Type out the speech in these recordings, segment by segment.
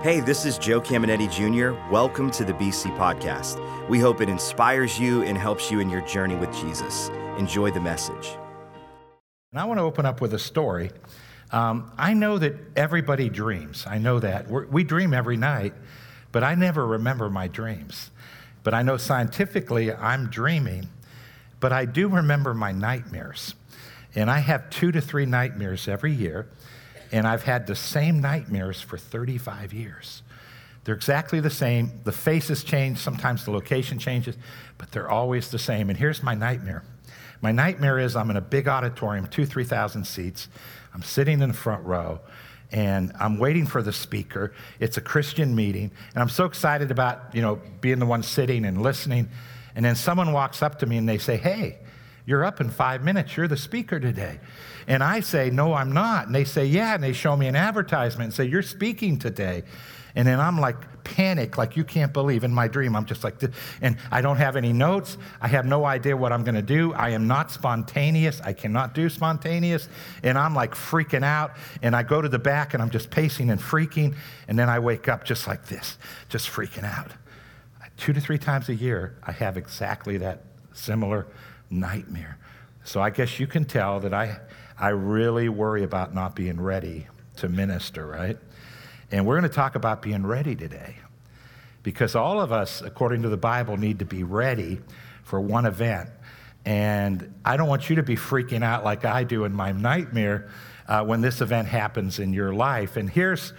Hey, this is Joe Caminetti Jr. Welcome to the BC Podcast. We hope it inspires you and helps you in your journey with Jesus. Enjoy the message. And I want to open up with a story. Um, I know that everybody dreams. I know that. We're, we dream every night, but I never remember my dreams. But I know scientifically I'm dreaming, but I do remember my nightmares. And I have two to three nightmares every year and I've had the same nightmares for 35 years. They're exactly the same. The faces change, sometimes the location changes, but they're always the same. And here's my nightmare. My nightmare is I'm in a big auditorium, two, 3,000 seats. I'm sitting in the front row and I'm waiting for the speaker. It's a Christian meeting, and I'm so excited about, you know, being the one sitting and listening. And then someone walks up to me and they say, Hey, you're up in five minutes. You're the speaker today. And I say, No, I'm not. And they say, Yeah. And they show me an advertisement and say, You're speaking today. And then I'm like panic, like you can't believe in my dream. I'm just like, and I don't have any notes. I have no idea what I'm going to do. I am not spontaneous. I cannot do spontaneous. And I'm like freaking out. And I go to the back and I'm just pacing and freaking. And then I wake up just like this, just freaking out. Two to three times a year, I have exactly that similar nightmare. So I guess you can tell that I I really worry about not being ready to minister, right? And we're going to talk about being ready today. Because all of us, according to the Bible, need to be ready for one event. And I don't want you to be freaking out like I do in my nightmare uh, when this event happens in your life. And here's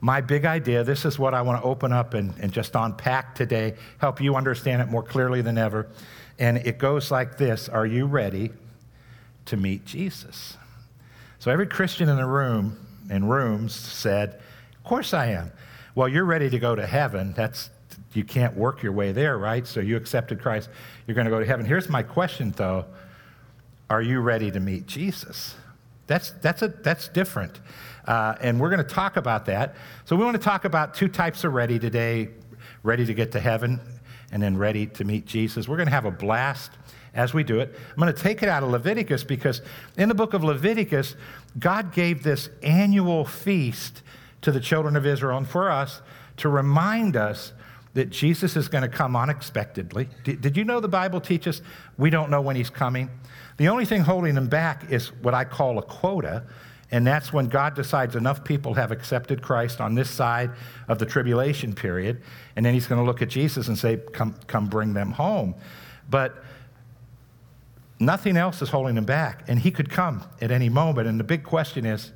my big idea. This is what I want to open up and, and just unpack today, help you understand it more clearly than ever. And it goes like this Are you ready to meet Jesus. So every Christian in the room, in rooms, said, Of course I am. Well, you're ready to go to heaven. That's you can't work your way there, right? So you accepted Christ, you're going to go to heaven. Here's my question though. Are you ready to meet Jesus? That's, that's, a, that's different. Uh, and we're going to talk about that. So, we want to talk about two types of ready today ready to get to heaven, and then ready to meet Jesus. We're going to have a blast as we do it. I'm going to take it out of Leviticus because in the book of Leviticus, God gave this annual feast to the children of Israel and for us to remind us that Jesus is going to come unexpectedly. Did you know the Bible teaches we don't know when he's coming? The only thing holding him back is what I call a quota, and that's when God decides enough people have accepted Christ on this side of the tribulation period, and then he's going to look at Jesus and say, Come, come bring them home. But Nothing else is holding him back, and he could come at any moment. And the big question is,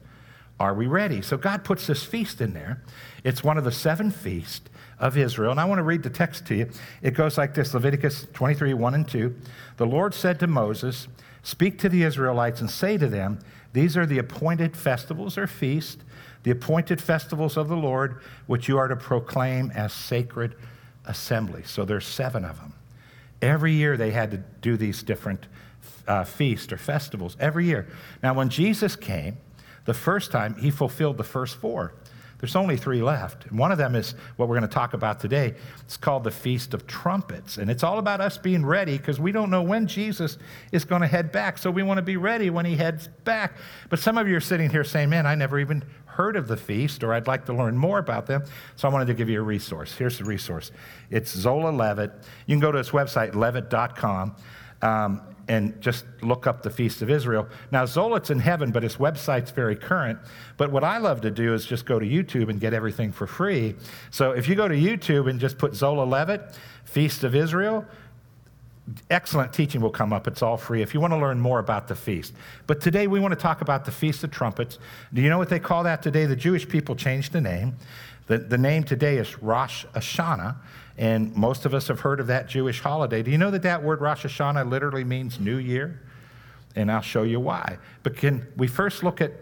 are we ready? So God puts this feast in there. It's one of the seven feasts of Israel. And I want to read the text to you. It goes like this Leviticus 23 1 and 2. The Lord said to Moses, Speak to the Israelites and say to them, These are the appointed festivals or feasts, the appointed festivals of the Lord, which you are to proclaim as sacred assemblies. So there's seven of them. Every year they had to do these different uh, feasts or festivals every year. Now, when Jesus came, the first time, he fulfilled the first four. There's only three left. And one of them is what we're going to talk about today. It's called the Feast of Trumpets. And it's all about us being ready because we don't know when Jesus is going to head back. So we want to be ready when he heads back. But some of you are sitting here saying, man, I never even heard of the feast or I'd like to learn more about them. So I wanted to give you a resource. Here's the resource it's Zola Levitt. You can go to his website, levitt.com. Um, and just look up the Feast of Israel. Now, Zola's in heaven, but his website's very current. But what I love to do is just go to YouTube and get everything for free. So if you go to YouTube and just put Zola Levitt, Feast of Israel, excellent teaching will come up. It's all free if you want to learn more about the feast. But today we want to talk about the Feast of Trumpets. Do you know what they call that today? The Jewish people changed the name. The, the name today is Rosh Hashanah, and most of us have heard of that Jewish holiday. Do you know that that word Rosh Hashanah literally means New Year? And I'll show you why. But can we first look at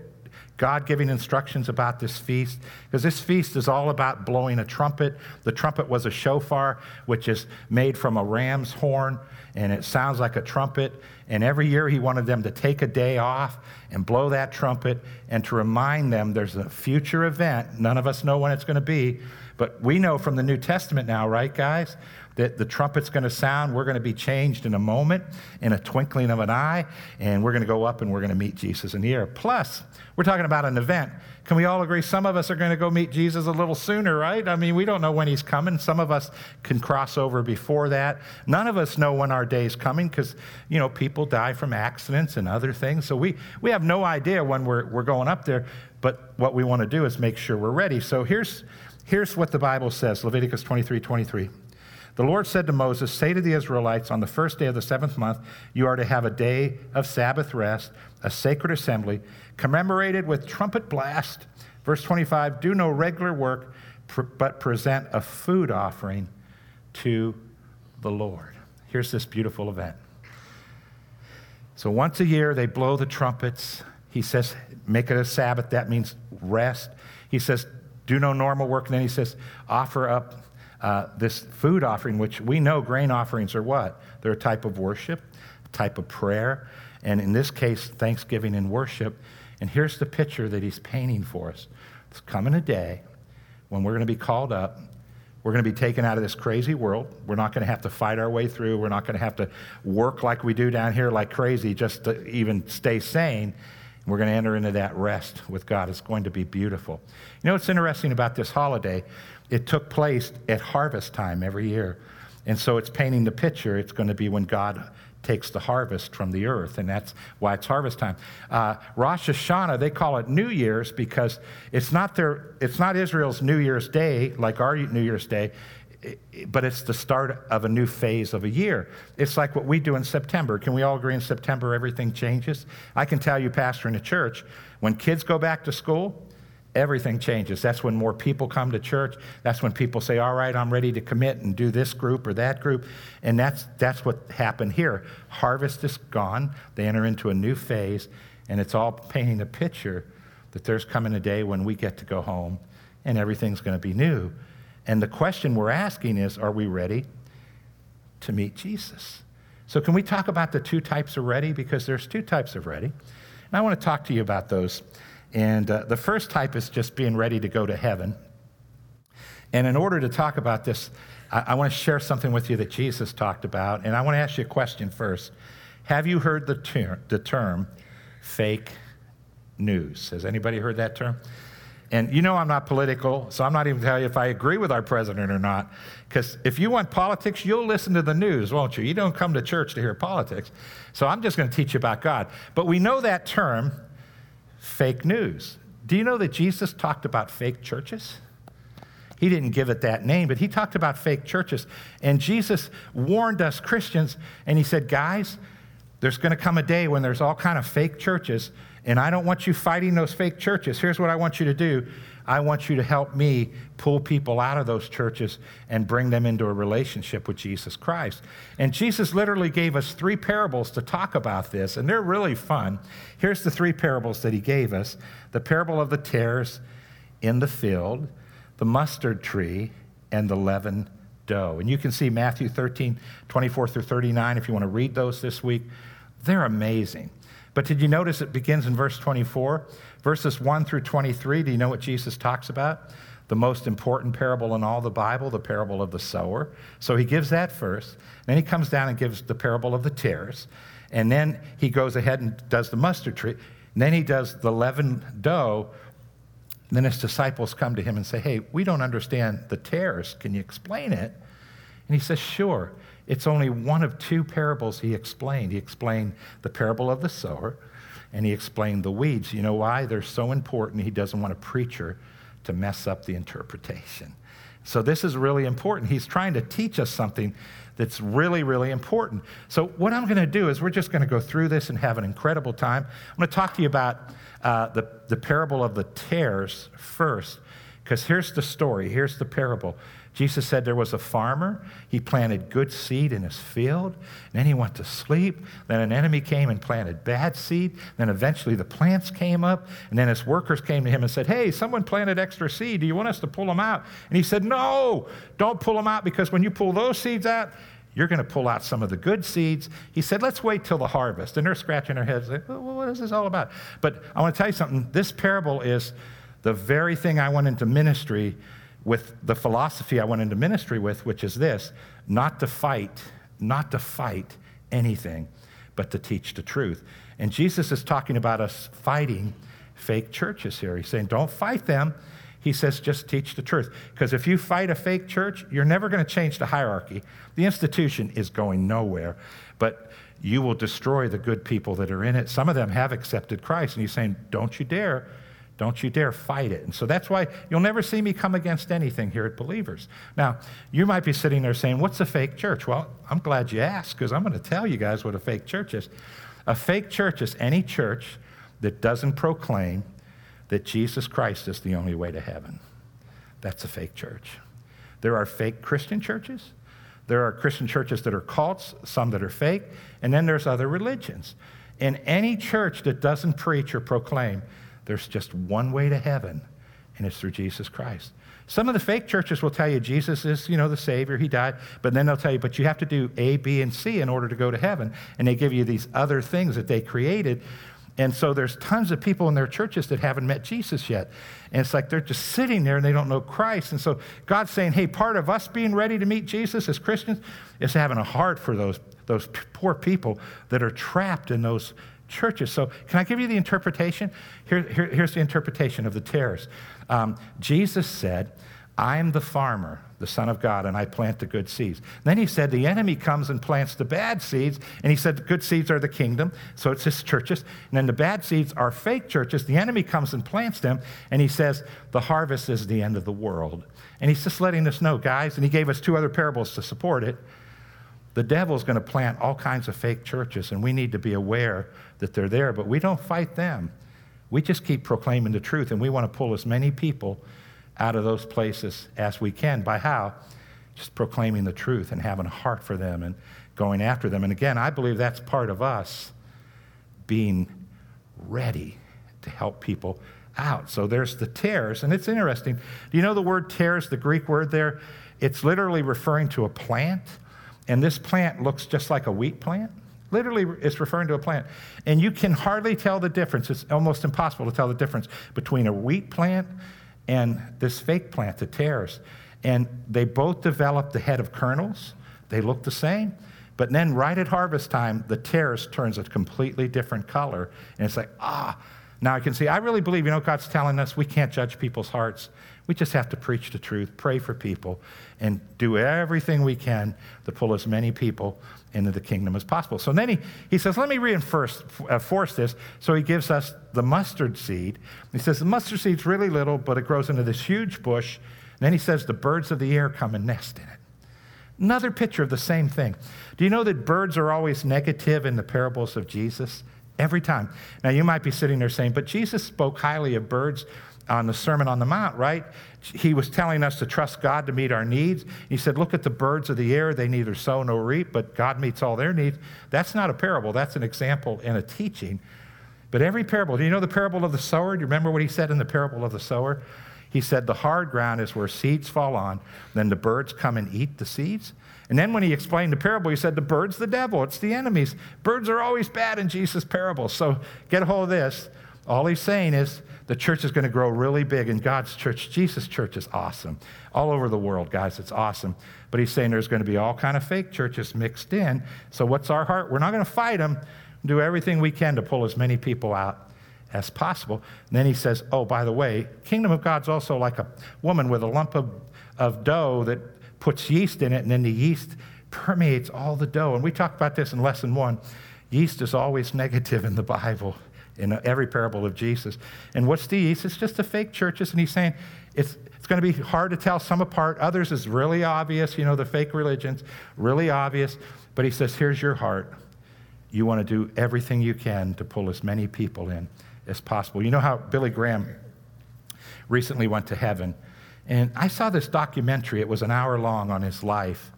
God giving instructions about this feast, because this feast is all about blowing a trumpet. The trumpet was a shofar, which is made from a ram's horn, and it sounds like a trumpet. And every year he wanted them to take a day off and blow that trumpet and to remind them there's a future event. None of us know when it's going to be, but we know from the New Testament now, right, guys? that the trumpet's going to sound. We're going to be changed in a moment, in a twinkling of an eye, and we're going to go up and we're going to meet Jesus in the air. Plus, we're talking about an event. Can we all agree some of us are going to go meet Jesus a little sooner, right? I mean, we don't know when he's coming. Some of us can cross over before that. None of us know when our day's coming because, you know, people die from accidents and other things. So we, we have no idea when we're, we're going up there. But what we want to do is make sure we're ready. So here's, here's what the Bible says Leviticus 23 23. The Lord said to Moses, Say to the Israelites, on the first day of the seventh month, you are to have a day of Sabbath rest, a sacred assembly, commemorated with trumpet blast. Verse 25 Do no regular work, but present a food offering to the Lord. Here's this beautiful event. So once a year, they blow the trumpets. He says, Make it a Sabbath. That means rest. He says, Do no normal work. And then he says, Offer up uh, this food offering, which we know grain offerings are what? They're a type of worship, a type of prayer, and in this case, thanksgiving and worship. And here's the picture that he's painting for us. It's coming a day when we're going to be called up. We're going to be taken out of this crazy world. We're not going to have to fight our way through. We're not going to have to work like we do down here like crazy just to even stay sane. We're going to enter into that rest with God. It's going to be beautiful. You know what's interesting about this holiday? It took place at harvest time every year. And so it's painting the picture. It's going to be when God takes the harvest from the earth, and that's why it's harvest time. Uh, Rosh Hashanah, they call it New Year's because it's not, their, it's not Israel's New Year's Day like our New Year's Day, but it's the start of a new phase of a year. It's like what we do in September. Can we all agree in September everything changes? I can tell you, pastor in a church, when kids go back to school, everything changes. That's when more people come to church. That's when people say, All right, I'm ready to commit and do this group or that group. And that's, that's what happened here. Harvest is gone, they enter into a new phase, and it's all painting a picture that there's coming a day when we get to go home and everything's going to be new. And the question we're asking is Are we ready to meet Jesus? So, can we talk about the two types of ready? Because there's two types of ready. And I want to talk to you about those. And uh, the first type is just being ready to go to heaven. And in order to talk about this, I, I want to share something with you that Jesus talked about. And I want to ask you a question first. Have you heard the, ter- the term fake news? Has anybody heard that term? And you know I'm not political, so I'm not even telling you if I agree with our president or not. Because if you want politics, you'll listen to the news, won't you? You don't come to church to hear politics. So I'm just going to teach you about God. But we know that term fake news. Do you know that Jesus talked about fake churches? He didn't give it that name, but he talked about fake churches. And Jesus warned us Christians, and he said, Guys, there's going to come a day when there's all kind of fake churches, and I don't want you fighting those fake churches. Here's what I want you to do I want you to help me pull people out of those churches and bring them into a relationship with Jesus Christ. And Jesus literally gave us three parables to talk about this, and they're really fun. Here's the three parables that he gave us the parable of the tares in the field, the mustard tree, and the leavened dough. And you can see Matthew 13, 24 through 39 if you want to read those this week. They're amazing. But did you notice it begins in verse 24? Verses 1 through 23, do you know what Jesus talks about? The most important parable in all the Bible, the parable of the sower. So he gives that first. Then he comes down and gives the parable of the tares. And then he goes ahead and does the mustard tree. And then he does the leavened dough. Then his disciples come to him and say, Hey, we don't understand the tares. Can you explain it? And he says, Sure. It's only one of two parables he explained. He explained the parable of the sower, and he explained the weeds. You know why? They're so important. He doesn't want a preacher to mess up the interpretation. So, this is really important. He's trying to teach us something that's really, really important. So, what I'm going to do is we're just going to go through this and have an incredible time. I'm going to talk to you about uh, the, the parable of the tares first, because here's the story, here's the parable. Jesus said there was a farmer. He planted good seed in his field. Then he went to sleep. Then an enemy came and planted bad seed. Then eventually the plants came up. And then his workers came to him and said, Hey, someone planted extra seed. Do you want us to pull them out? And he said, No, don't pull them out because when you pull those seeds out, you're going to pull out some of the good seeds. He said, let's wait till the harvest. And they're scratching their heads, like, well, what is this all about? But I want to tell you something. This parable is the very thing I went into ministry with, the philosophy I went into ministry with, which is this not to fight, not to fight anything, but to teach the truth. And Jesus is talking about us fighting fake churches here. He's saying, don't fight them. He says, just teach the truth. Because if you fight a fake church, you're never going to change the hierarchy. The institution is going nowhere, but you will destroy the good people that are in it. Some of them have accepted Christ, and he's saying, don't you dare. Don't you dare fight it. And so that's why you'll never see me come against anything here at Believers. Now, you might be sitting there saying, What's a fake church? Well, I'm glad you asked because I'm going to tell you guys what a fake church is. A fake church is any church that doesn't proclaim that Jesus Christ is the only way to heaven. That's a fake church. There are fake Christian churches. There are Christian churches that are cults, some that are fake, and then there's other religions. In any church that doesn't preach or proclaim, there's just one way to heaven, and it's through Jesus Christ. Some of the fake churches will tell you Jesus is, you know, the Savior, He died, but then they'll tell you, but you have to do A, B, and C in order to go to heaven. And they give you these other things that they created. And so there's tons of people in their churches that haven't met Jesus yet. And it's like they're just sitting there and they don't know Christ. And so God's saying, hey, part of us being ready to meet Jesus as Christians is having a heart for those, those poor people that are trapped in those churches. So, can I give you the interpretation? Here, here, here's the interpretation of the tares. Um, Jesus said, I am the farmer, the Son of God, and I plant the good seeds. Then he said, The enemy comes and plants the bad seeds, and he said, The good seeds are the kingdom, so it's his churches. And then the bad seeds are fake churches. The enemy comes and plants them, and he says, The harvest is the end of the world. And he's just letting us know, guys, and he gave us two other parables to support it. The devil's going to plant all kinds of fake churches, and we need to be aware that they're there, but we don't fight them. We just keep proclaiming the truth, and we want to pull as many people out of those places as we can. By how? Just proclaiming the truth and having a heart for them and going after them. And again, I believe that's part of us being ready to help people out. So there's the tares, and it's interesting. Do you know the word tares, the Greek word there? It's literally referring to a plant, and this plant looks just like a wheat plant. Literally, it's referring to a plant. And you can hardly tell the difference. It's almost impossible to tell the difference between a wheat plant and this fake plant, the tares. And they both develop the head of kernels. They look the same. But then, right at harvest time, the tares turns a completely different color. And it's like, ah, now I can see. I really believe, you know, God's telling us we can't judge people's hearts. We just have to preach the truth, pray for people, and do everything we can to pull as many people into the kingdom as possible. So then he, he says, let me reinforce uh, this. So he gives us the mustard seed. He says the mustard seed's really little, but it grows into this huge bush. And then he says the birds of the air come and nest in it. Another picture of the same thing. Do you know that birds are always negative in the parables of Jesus? Every time. Now, you might be sitting there saying, but Jesus spoke highly of birds on the Sermon on the Mount, right? He was telling us to trust God to meet our needs. He said, Look at the birds of the air. They neither sow nor reap, but God meets all their needs. That's not a parable, that's an example and a teaching. But every parable, do you know the parable of the sower? Do you remember what he said in the parable of the sower? He said, The hard ground is where seeds fall on, then the birds come and eat the seeds. And then when he explained the parable, he said, The bird's the devil, it's the enemies. Birds are always bad in Jesus' parables. So get a hold of this. All he's saying is, the church is going to grow really big, and God's church, Jesus' church, is awesome. All over the world, guys, it's awesome. But he's saying there's going to be all kind of fake churches mixed in. So what's our heart? We're not going to fight them. Do everything we can to pull as many people out as possible. And then he says, oh, by the way, kingdom of God's also like a woman with a lump of, of dough that puts yeast in it, and then the yeast permeates all the dough. And we talked about this in lesson one. Yeast is always negative in the Bible in every parable of Jesus. And what's the yeast? It's just the fake churches. And he's saying it's, it's going to be hard to tell some apart. Others is really obvious, you know, the fake religions, really obvious. But he says, here's your heart. You want to do everything you can to pull as many people in as possible. You know how Billy Graham recently went to heaven. And I saw this documentary, it was an hour long on his life.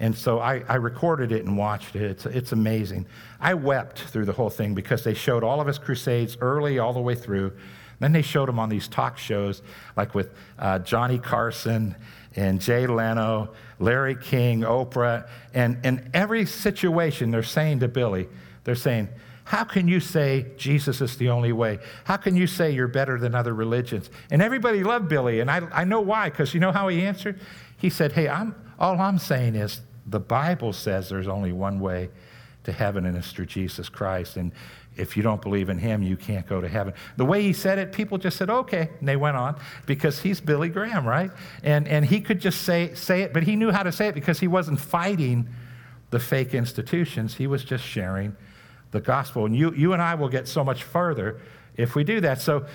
And so I, I, recorded it and watched it. It's, it's amazing. I wept through the whole thing because they showed all of his crusades early all the way through. Then they showed him on these talk shows, like with uh, Johnny Carson and Jay Leno, Larry King, Oprah, and in every situation, they're saying to Billy, they're saying, how can you say Jesus is the only way? How can you say you're better than other religions? And everybody loved Billy, and I, I know why, because you know how he answered? He said, Hey, I'm, all I'm saying is the Bible says there's only one way to heaven, and it's through Jesus Christ. And if you don't believe in him, you can't go to heaven. The way he said it, people just said, okay. And they went on because he's Billy Graham, right? And, and he could just say, say it, but he knew how to say it because he wasn't fighting the fake institutions. He was just sharing the gospel. And you, you and I will get so much further if we do that. So,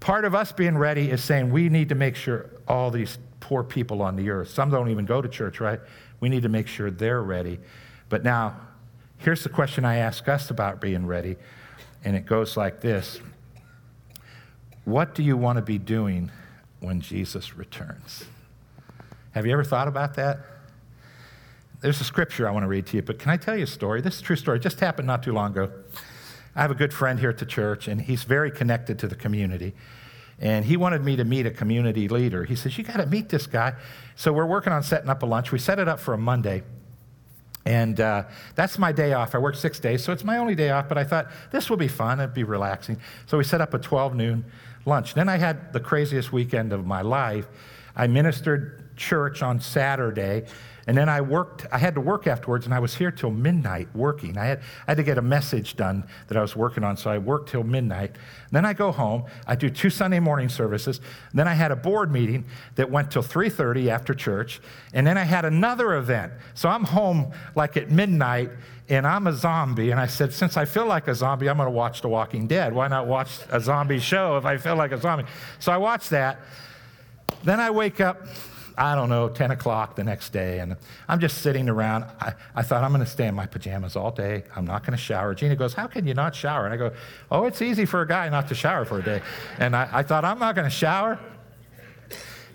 part of us being ready is saying we need to make sure all these poor people on the earth, some don't even go to church, right? We need to make sure they're ready. But now, here's the question I ask us about being ready, and it goes like this What do you want to be doing when Jesus returns? Have you ever thought about that? There's a scripture I want to read to you, but can I tell you a story? This is a true story. It just happened not too long ago. I have a good friend here at the church, and he's very connected to the community. And he wanted me to meet a community leader. He says, You got to meet this guy. So we're working on setting up a lunch. We set it up for a Monday. And uh, that's my day off. I work six days, so it's my only day off, but I thought this will be fun. It'd be relaxing. So we set up a 12 noon lunch. Then I had the craziest weekend of my life. I ministered church on Saturday and then I worked, I had to work afterwards, and I was here till midnight working. I had, I had to get a message done that I was working on, so I worked till midnight. And then I go home, I do two Sunday morning services. Then I had a board meeting that went till 3:30 after church, and then I had another event. So I'm home like at midnight, and I'm a zombie. And I said, since I feel like a zombie, I'm going to watch The Walking Dead. Why not watch a zombie show if I feel like a zombie? So I watched that. Then I wake up I don't know, 10 o'clock the next day, and I'm just sitting around. I, I thought, I'm going to stay in my pajamas all day. I'm not going to shower. Gina goes, How can you not shower? And I go, Oh, it's easy for a guy not to shower for a day. And I, I thought, I'm not going to shower.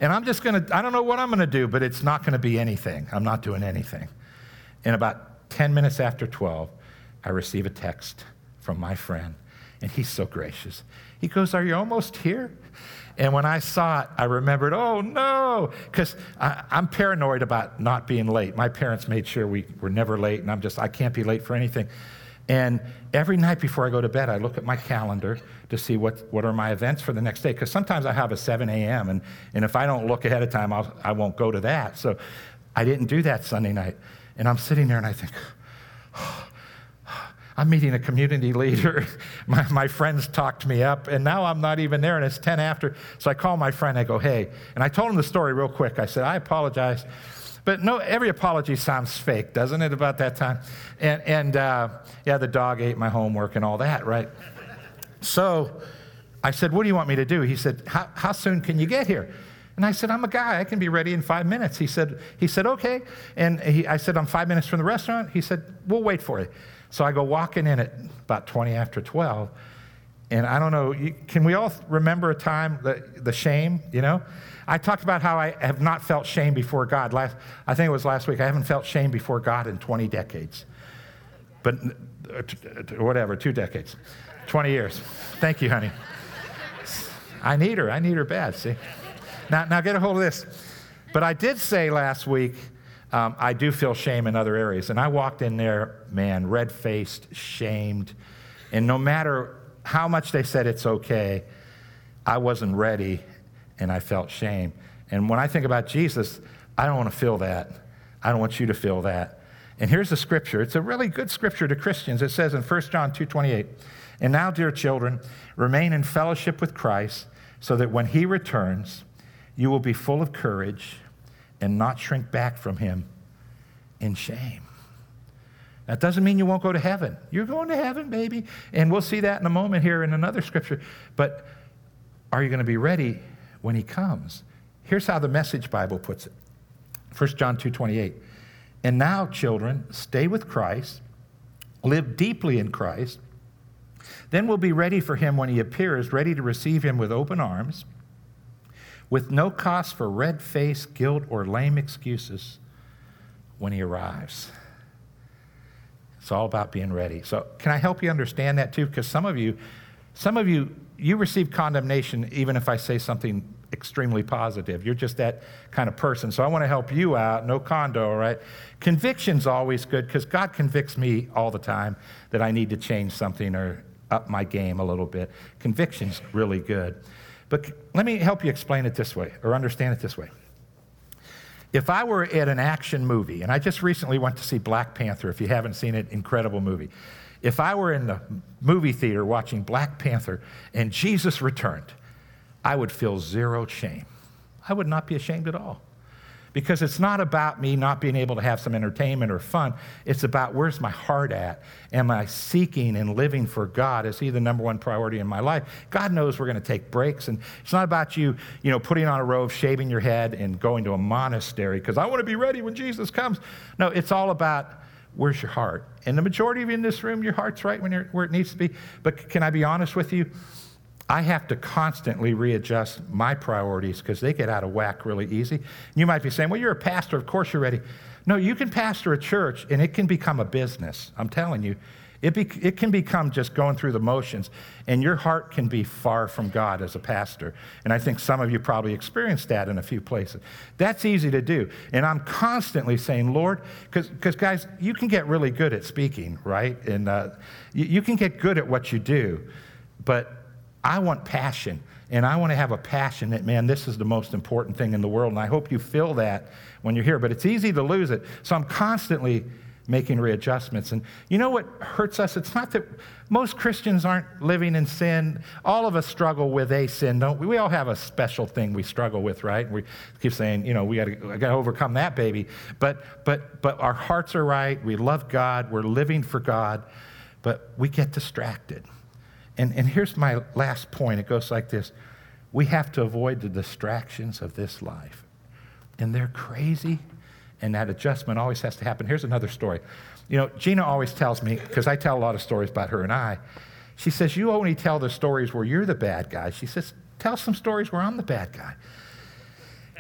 And I'm just going to, I don't know what I'm going to do, but it's not going to be anything. I'm not doing anything. And about 10 minutes after 12, I receive a text from my friend, and he's so gracious. He goes, Are you almost here? And when I saw it, I remembered, oh no, because I'm paranoid about not being late. My parents made sure we were never late, and I'm just, I can't be late for anything. And every night before I go to bed, I look at my calendar to see what, what are my events for the next day. Because sometimes I have a 7 a.m., and, and if I don't look ahead of time, I'll, I won't go to that. So I didn't do that Sunday night. And I'm sitting there and I think, oh, I'm meeting a community leader. my, my friends talked me up, and now I'm not even there, and it's 10 after. So I call my friend. I go, hey. And I told him the story real quick. I said, I apologize. But no, every apology sounds fake, doesn't it, about that time? And, and uh, yeah, the dog ate my homework and all that, right? So I said, What do you want me to do? He said, How soon can you get here? And I said, I'm a guy. I can be ready in five minutes. He said, he said okay. And he, I said, I'm five minutes from the restaurant. He said, We'll wait for you. So I go walking in at about 20 after 12. And I don't know, can we all remember a time, the, the shame, you know? I talked about how I have not felt shame before God. Last, I think it was last week. I haven't felt shame before God in 20 decades. But uh, whatever, two decades, 20 years. Thank you, honey. I need her. I need her bad, see? Now, now get a hold of this. But I did say last week um, I do feel shame in other areas. And I walked in there, man, red faced, shamed. And no matter how much they said it's okay, I wasn't ready and I felt shame. And when I think about Jesus, I don't want to feel that. I don't want you to feel that. And here's the scripture. It's a really good scripture to Christians. It says in 1 John 2:28, "And now, dear children, remain in fellowship with Christ, so that when he returns, you will be full of courage and not shrink back from him in shame. That doesn't mean you won't go to heaven. You're going to heaven, baby. And we'll see that in a moment here in another scripture. But are you going to be ready when he comes? Here's how the message Bible puts it. 1 John 2:28. And now, children, stay with Christ, live deeply in Christ. Then we'll be ready for him when he appears, ready to receive him with open arms with no cost for red face, guilt, or lame excuses when he arrives. It's all about being ready. So, can I help you understand that too? Because some of you, Some of you, you receive condemnation even if I say something extremely positive. You're just that kind of person. So I want to help you out. No condo, all right? Conviction's always good because God convicts me all the time that I need to change something or up my game a little bit. Conviction's really good. But let me help you explain it this way or understand it this way. If I were at an action movie, and I just recently went to see Black Panther, if you haven't seen it, incredible movie. If I were in the movie theater watching Black Panther and Jesus returned, I would feel zero shame. I would not be ashamed at all. Because it's not about me not being able to have some entertainment or fun. It's about where's my heart at? Am I seeking and living for God? Is He the number one priority in my life? God knows we're going to take breaks. And it's not about you, you know, putting on a robe, shaving your head, and going to a monastery because I want to be ready when Jesus comes. No, it's all about where's your heart? And the majority of you in this room, your heart's right when where it needs to be. But can I be honest with you? I have to constantly readjust my priorities because they get out of whack really easy. You might be saying, well, you're a pastor, of course you're ready. No, you can pastor a church and it can become a business. I'm telling you. It, be, it can become just going through the motions, and your heart can be far from God as a pastor. And I think some of you probably experienced that in a few places. That's easy to do. And I'm constantly saying, Lord, because guys, you can get really good at speaking, right? And uh, you, you can get good at what you do, but I want passion. And I want to have a passion that, man, this is the most important thing in the world. And I hope you feel that when you're here. But it's easy to lose it. So I'm constantly making readjustments. And you know what hurts us? It's not that most Christians aren't living in sin. All of us struggle with a sin, don't we? We all have a special thing we struggle with, right? We keep saying, you know, we got to overcome that baby. But but but our hearts are right. We love God. We're living for God. But we get distracted. And, and here's my last point it goes like this We have to avoid the distractions of this life. And they're crazy, and that adjustment always has to happen. Here's another story. You know, Gina always tells me, because I tell a lot of stories about her and I, she says, You only tell the stories where you're the bad guy. She says, Tell some stories where I'm the bad guy.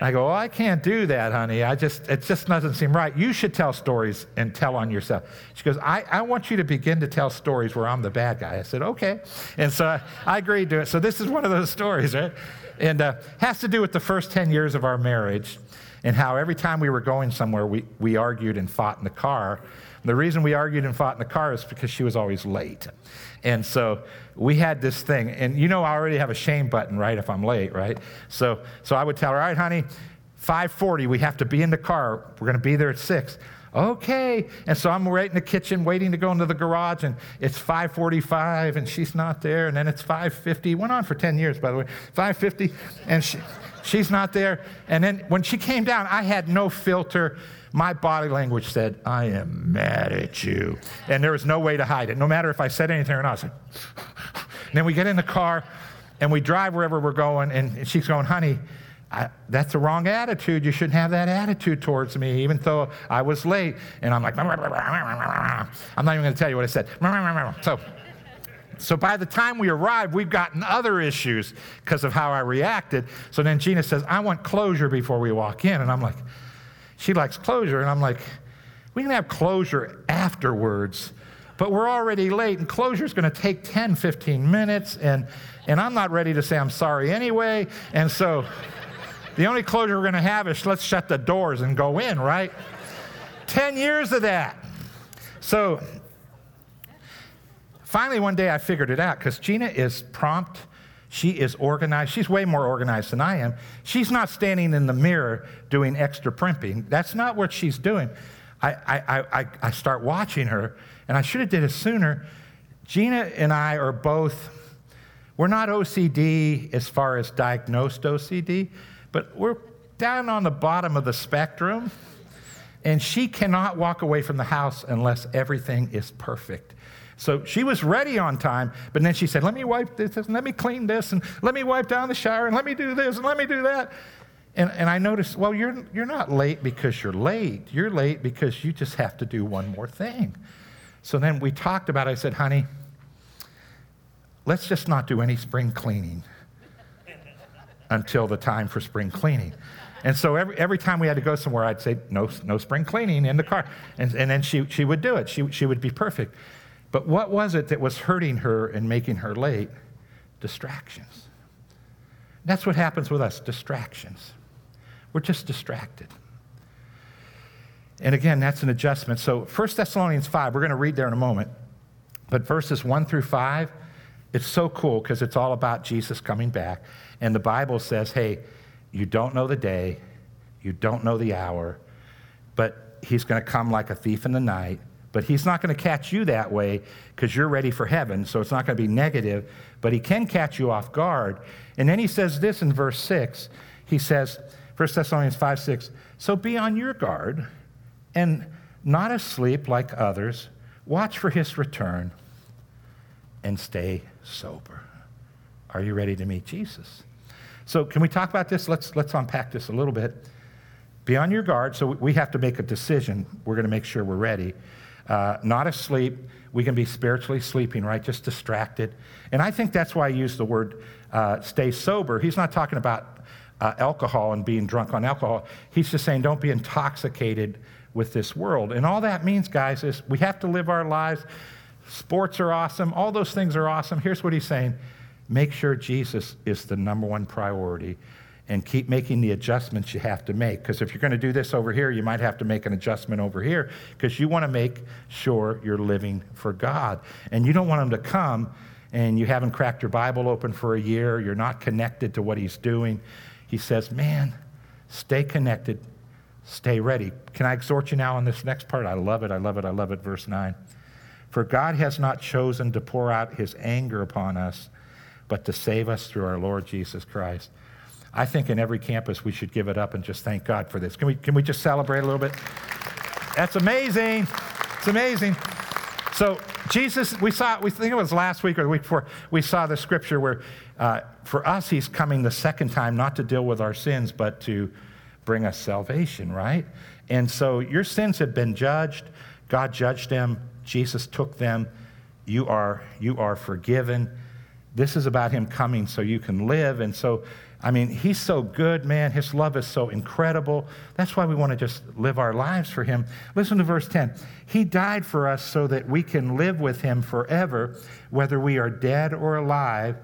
I go, oh, I can't do that, honey. I just, it just doesn't seem right. You should tell stories and tell on yourself. She goes, I, I want you to begin to tell stories where I'm the bad guy. I said, okay. And so I, agreed to it. So this is one of those stories, right? And uh, has to do with the first 10 years of our marriage and how every time we were going somewhere, we, we argued and fought in the car. The reason we argued and fought in the car is because she was always late. And so we had this thing, and you know I already have a shame button, right, if I'm late, right? So, so I would tell her, all right, honey, 5.40, we have to be in the car. We're going to be there at 6 okay and so i'm right in the kitchen waiting to go into the garage and it's 5.45 and she's not there and then it's 5.50 went on for 10 years by the way 5.50 and she, she's not there and then when she came down i had no filter my body language said, I am mad at you. And there was no way to hide it. No matter if I said anything or not, like, then we get in the car and we drive wherever we're going, and she's going, honey, I, that's the wrong attitude. You shouldn't have that attitude towards me, even though I was late. And I'm like, I'm not even going to tell you what I said. So, so by the time we arrive, we've gotten other issues because of how I reacted. So then Gina says, I want closure before we walk in. And I'm like, she likes closure. And I'm like, we can have closure afterwards, but we're already late, and closure is going to take 10, 15 minutes, and, and I'm not ready to say I'm sorry anyway. And so the only closure we're going to have is let's shut the doors and go in, right? 10 years of that. So finally, one day I figured it out because Gina is prompt she is organized. She's way more organized than I am. She's not standing in the mirror doing extra primping. That's not what she's doing. I, I, I, I start watching her, and I should have did it sooner. Gina and I are both, we're not OCD as far as diagnosed OCD, but we're down on the bottom of the spectrum. And she cannot walk away from the house unless everything is perfect. So she was ready on time, but then she said, Let me wipe this, and let me clean this, and let me wipe down the shower, and let me do this, and let me do that. And, and I noticed, well, you're, you're not late because you're late. You're late because you just have to do one more thing. So then we talked about it. I said, honey, let's just not do any spring cleaning until the time for spring cleaning. And so every, every time we had to go somewhere, I'd say, no, no spring cleaning in the car. And, and then she, she would do it. She, she would be perfect. But what was it that was hurting her and making her late? Distractions. That's what happens with us distractions. We're just distracted. And again, that's an adjustment. So 1 Thessalonians 5, we're going to read there in a moment. But verses 1 through 5, it's so cool because it's all about Jesus coming back. And the Bible says, hey, you don't know the day, you don't know the hour, but he's going to come like a thief in the night. But he's not going to catch you that way because you're ready for heaven, so it's not going to be negative, but he can catch you off guard. And then he says this in verse 6. He says, 1 Thessalonians 5 6, so be on your guard and not asleep like others. Watch for his return and stay sober. Are you ready to meet Jesus? So, can we talk about this? Let's, let's unpack this a little bit. Be on your guard. So, we have to make a decision. We're going to make sure we're ready. Uh, not asleep. We can be spiritually sleeping, right? Just distracted. And I think that's why I use the word uh, stay sober. He's not talking about uh, alcohol and being drunk on alcohol. He's just saying don't be intoxicated with this world. And all that means, guys, is we have to live our lives. Sports are awesome. All those things are awesome. Here's what he's saying make sure Jesus is the number one priority and keep making the adjustments you have to make. Because if you're going to do this over here, you might have to make an adjustment over here because you want to make sure you're living for God. And you don't want Him to come and you haven't cracked your Bible open for a year, you're not connected to what He's doing. He says, Man, stay connected, stay ready. Can I exhort you now on this next part? I love it, I love it, I love it. Verse 9. For God has not chosen to pour out His anger upon us, but to save us through our Lord Jesus Christ. I think in every campus we should give it up and just thank God for this. Can we, can we just celebrate a little bit? That's amazing. It's amazing. So, Jesus, we saw, we think it was last week or the week before, we saw the scripture where uh, for us, he's coming the second time not to deal with our sins, but to bring us salvation, right? And so your sins have been judged. God judged them. Jesus took them. You are, you are forgiven. This is about him coming so you can live. And so I mean, he's so good, man. His love is so incredible. That's why we want to just live our lives for him. Listen to verse 10. He died for us so that we can live with him forever, whether we are dead or alive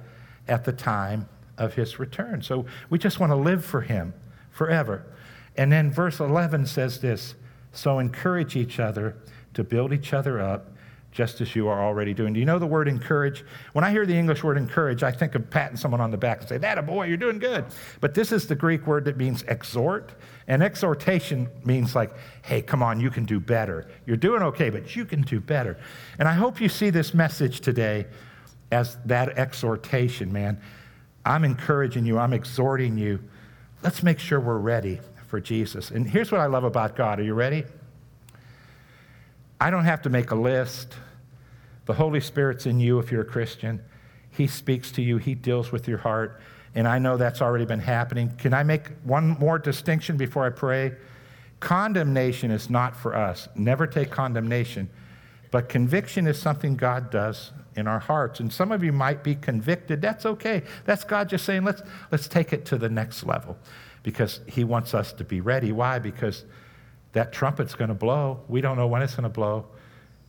at the time of his return. So we just want to live for him forever. And then verse 11 says this So encourage each other to build each other up just as you are already doing. Do you know the word encourage? When I hear the English word encourage, I think of patting someone on the back and say, That a boy, you're doing good. But this is the Greek word that means exhort. And exhortation means like, hey, come on, you can do better. You're doing okay, but you can do better. And I hope you see this message today as that exhortation, man. I'm encouraging you, I'm exhorting you. Let's make sure we're ready for Jesus. And here's what I love about God. Are you ready? I don't have to make a list. The Holy Spirit's in you if you're a Christian. He speaks to you, He deals with your heart. And I know that's already been happening. Can I make one more distinction before I pray? Condemnation is not for us. Never take condemnation. But conviction is something God does in our hearts. And some of you might be convicted. That's okay. That's God just saying, let's, let's take it to the next level because He wants us to be ready. Why? Because that trumpet's going to blow. We don't know when it's going to blow.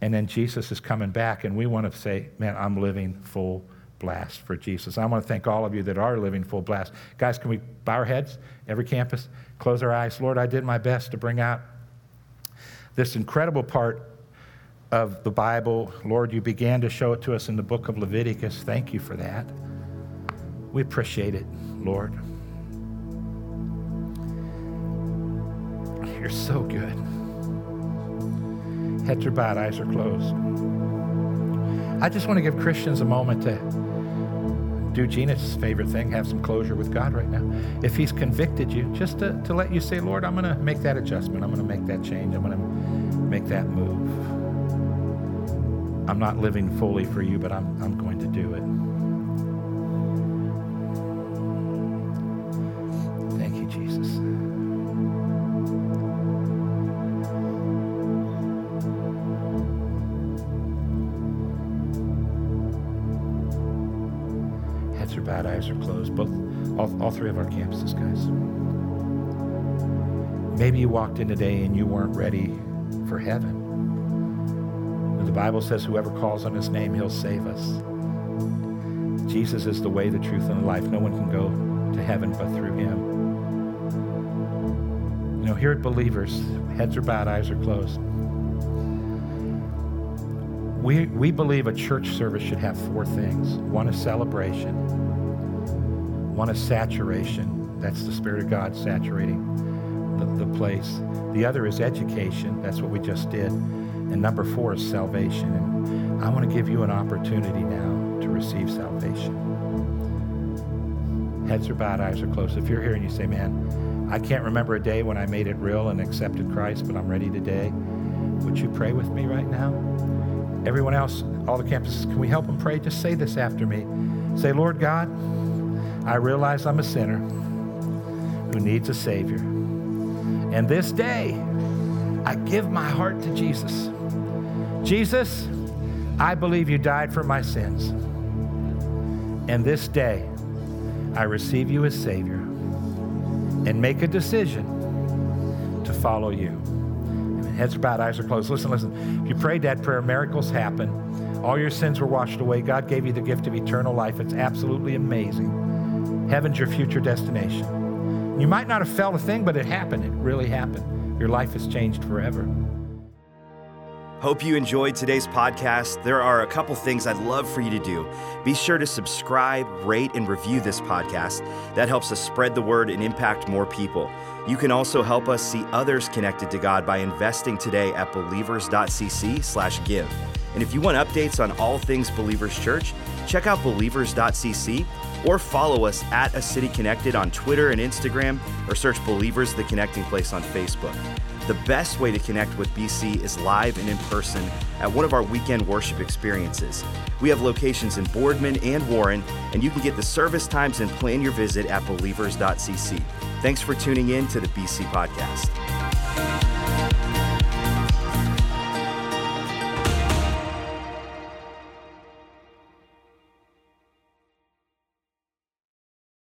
And then Jesus is coming back, and we want to say, Man, I'm living full blast for Jesus. I want to thank all of you that are living full blast. Guys, can we bow our heads, every campus, close our eyes? Lord, I did my best to bring out this incredible part of the Bible. Lord, you began to show it to us in the book of Leviticus. Thank you for that. We appreciate it, Lord. You're so good. Heads are bowed, eyes are closed. I just want to give Christians a moment to do Gina's favorite thing, have some closure with God right now. If He's convicted you, just to, to let you say, Lord, I'm going to make that adjustment. I'm going to make that change. I'm going to make that move. I'm not living fully for you, but I'm, I'm going to do it. Are closed, both, all, all three of our campuses, guys. Maybe you walked in today and you weren't ready for heaven. The Bible says, whoever calls on his name, he'll save us. Jesus is the way, the truth, and the life. No one can go to heaven but through him. You know, here at Believers, heads are bowed, eyes are closed. We, we believe a church service should have four things one is celebration, one is saturation. That's the Spirit of God saturating the, the place. The other is education. That's what we just did. And number four is salvation. And I want to give you an opportunity now to receive salvation. Heads are bowed, eyes are closed. If you're here and you say, man, I can't remember a day when I made it real and accepted Christ, but I'm ready today, would you pray with me right now? Everyone else, all the campuses, can we help them pray? Just say this after me. Say, Lord God, I realize I'm a sinner who needs a Savior. And this day, I give my heart to Jesus. Jesus, I believe you died for my sins. And this day, I receive you as Savior and make a decision to follow you. Heads are bowed, eyes are closed. Listen, listen. If you prayed that prayer, miracles happen. All your sins were washed away. God gave you the gift of eternal life. It's absolutely amazing. Heaven's your future destination. You might not have felt a thing, but it happened. It really happened. Your life has changed forever. Hope you enjoyed today's podcast. There are a couple things I'd love for you to do. Be sure to subscribe, rate, and review this podcast. That helps us spread the word and impact more people. You can also help us see others connected to God by investing today at believers.cc/give. And if you want updates on all things Believers Church, check out believers.cc or follow us at A City Connected on Twitter and Instagram or search Believers the Connecting Place on Facebook. The best way to connect with BC is live and in person at one of our weekend worship experiences. We have locations in Boardman and Warren, and you can get the service times and plan your visit at believers.cc. Thanks for tuning in to the BC Podcast.